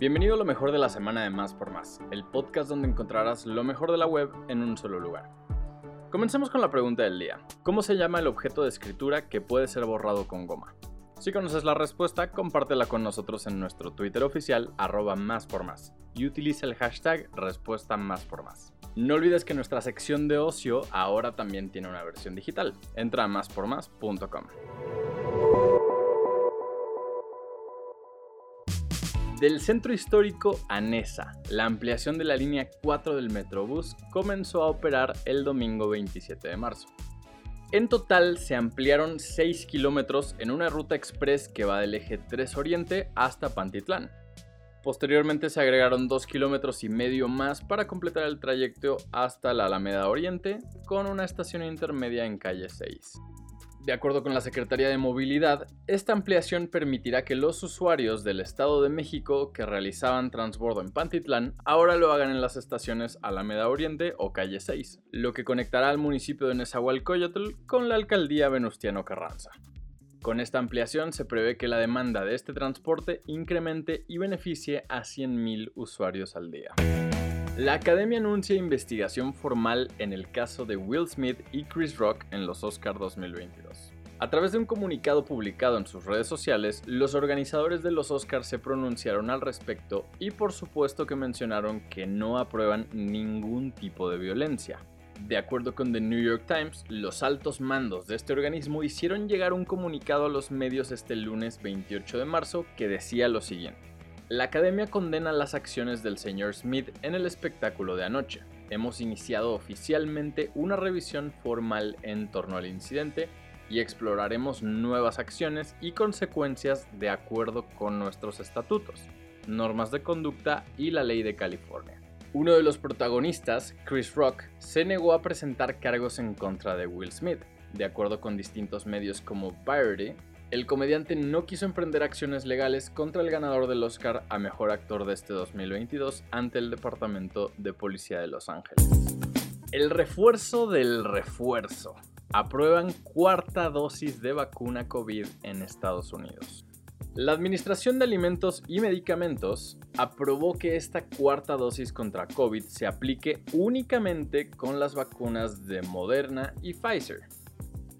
Bienvenido a lo mejor de la semana de Más por Más, el podcast donde encontrarás lo mejor de la web en un solo lugar. Comencemos con la pregunta del día. ¿Cómo se llama el objeto de escritura que puede ser borrado con goma? Si conoces la respuesta, compártela con nosotros en nuestro Twitter oficial, arroba más por más, y utiliza el hashtag respuesta más por más. No olvides que nuestra sección de ocio ahora también tiene una versión digital. Entra a máspormás.com. Del centro histórico a Nesa, la ampliación de la línea 4 del Metrobús comenzó a operar el domingo 27 de marzo. En total se ampliaron 6 kilómetros en una ruta express que va del eje 3 Oriente hasta Pantitlán. Posteriormente se agregaron 2 kilómetros y medio más para completar el trayecto hasta la Alameda Oriente, con una estación intermedia en calle 6. De acuerdo con la Secretaría de Movilidad, esta ampliación permitirá que los usuarios del Estado de México que realizaban transbordo en Pantitlán ahora lo hagan en las estaciones Alameda Oriente o Calle 6, lo que conectará al municipio de Nezahualcóyotl con la alcaldía Venustiano Carranza. Con esta ampliación se prevé que la demanda de este transporte incremente y beneficie a 100.000 usuarios al día. La academia anuncia investigación formal en el caso de Will Smith y Chris Rock en los Oscar 2022. A través de un comunicado publicado en sus redes sociales, los organizadores de los Oscars se pronunciaron al respecto y por supuesto que mencionaron que no aprueban ningún tipo de violencia. De acuerdo con The New York Times, los altos mandos de este organismo hicieron llegar un comunicado a los medios este lunes 28 de marzo que decía lo siguiente. La academia condena las acciones del señor Smith en el espectáculo de anoche. Hemos iniciado oficialmente una revisión formal en torno al incidente y exploraremos nuevas acciones y consecuencias de acuerdo con nuestros estatutos, normas de conducta y la ley de California. Uno de los protagonistas, Chris Rock, se negó a presentar cargos en contra de Will Smith. De acuerdo con distintos medios como Variety, el comediante no quiso emprender acciones legales contra el ganador del Oscar a Mejor Actor de este 2022 ante el Departamento de Policía de Los Ángeles. El refuerzo del refuerzo. Aprueban cuarta dosis de vacuna COVID en Estados Unidos. La Administración de Alimentos y Medicamentos aprobó que esta cuarta dosis contra COVID se aplique únicamente con las vacunas de Moderna y Pfizer.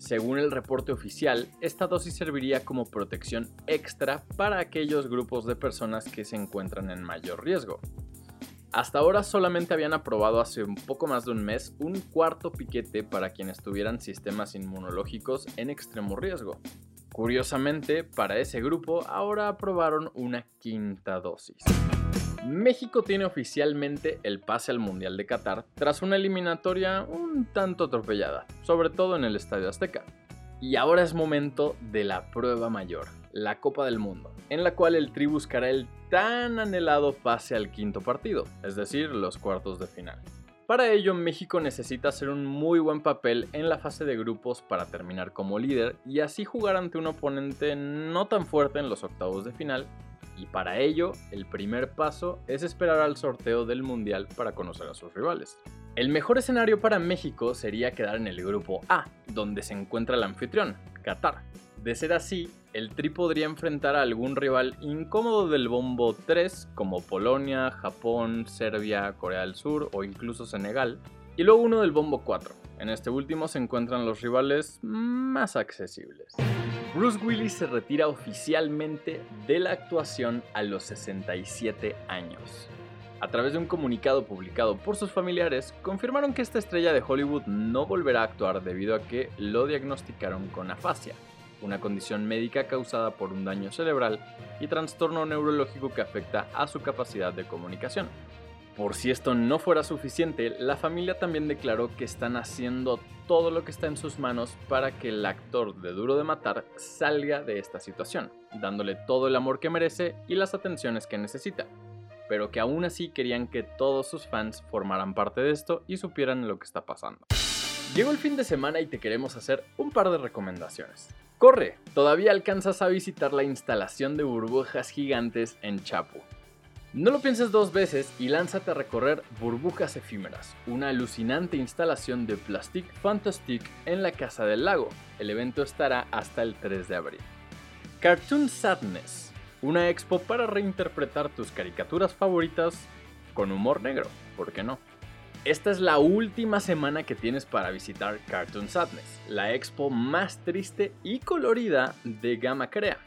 Según el reporte oficial, esta dosis serviría como protección extra para aquellos grupos de personas que se encuentran en mayor riesgo. Hasta ahora solamente habían aprobado hace un poco más de un mes un cuarto piquete para quienes tuvieran sistemas inmunológicos en extremo riesgo, Curiosamente, para ese grupo ahora aprobaron una quinta dosis. México tiene oficialmente el pase al Mundial de Qatar tras una eliminatoria un tanto atropellada, sobre todo en el Estadio Azteca. Y ahora es momento de la prueba mayor, la Copa del Mundo, en la cual el Tri buscará el tan anhelado pase al quinto partido, es decir, los cuartos de final. Para ello, México necesita hacer un muy buen papel en la fase de grupos para terminar como líder y así jugar ante un oponente no tan fuerte en los octavos de final. Y para ello, el primer paso es esperar al sorteo del Mundial para conocer a sus rivales. El mejor escenario para México sería quedar en el grupo A, donde se encuentra el anfitrión, Qatar. De ser así, el Tri podría enfrentar a algún rival incómodo del bombo 3 como Polonia, Japón, Serbia, Corea del Sur o incluso Senegal, y luego uno del bombo 4. En este último se encuentran los rivales más accesibles. Bruce Willis se retira oficialmente de la actuación a los 67 años. A través de un comunicado publicado por sus familiares, confirmaron que esta estrella de Hollywood no volverá a actuar debido a que lo diagnosticaron con afasia, una condición médica causada por un daño cerebral y trastorno neurológico que afecta a su capacidad de comunicación. Por si esto no fuera suficiente, la familia también declaró que están haciendo todo lo que está en sus manos para que el actor de Duro de Matar salga de esta situación, dándole todo el amor que merece y las atenciones que necesita, pero que aún así querían que todos sus fans formaran parte de esto y supieran lo que está pasando. Llegó el fin de semana y te queremos hacer un par de recomendaciones. Corre, todavía alcanzas a visitar la instalación de burbujas gigantes en Chapu. No lo pienses dos veces y lánzate a recorrer Burbujas Efímeras, una alucinante instalación de Plastic Fantastic en la Casa del Lago. El evento estará hasta el 3 de abril. Cartoon Sadness, una expo para reinterpretar tus caricaturas favoritas con humor negro, ¿por qué no? Esta es la última semana que tienes para visitar Cartoon Sadness, la expo más triste y colorida de Gamma Crea.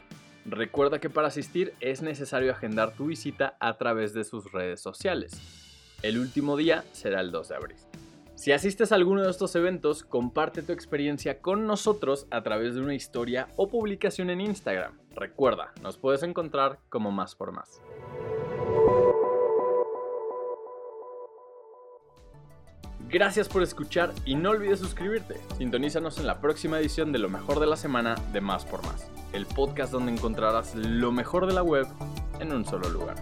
Recuerda que para asistir es necesario agendar tu visita a través de sus redes sociales. El último día será el 2 de abril. Si asistes a alguno de estos eventos, comparte tu experiencia con nosotros a través de una historia o publicación en Instagram. Recuerda, nos puedes encontrar como Más por Más. Gracias por escuchar y no olvides suscribirte. Sintonízanos en la próxima edición de Lo mejor de la semana de Más por Más, el podcast donde encontrarás lo mejor de la web en un solo lugar.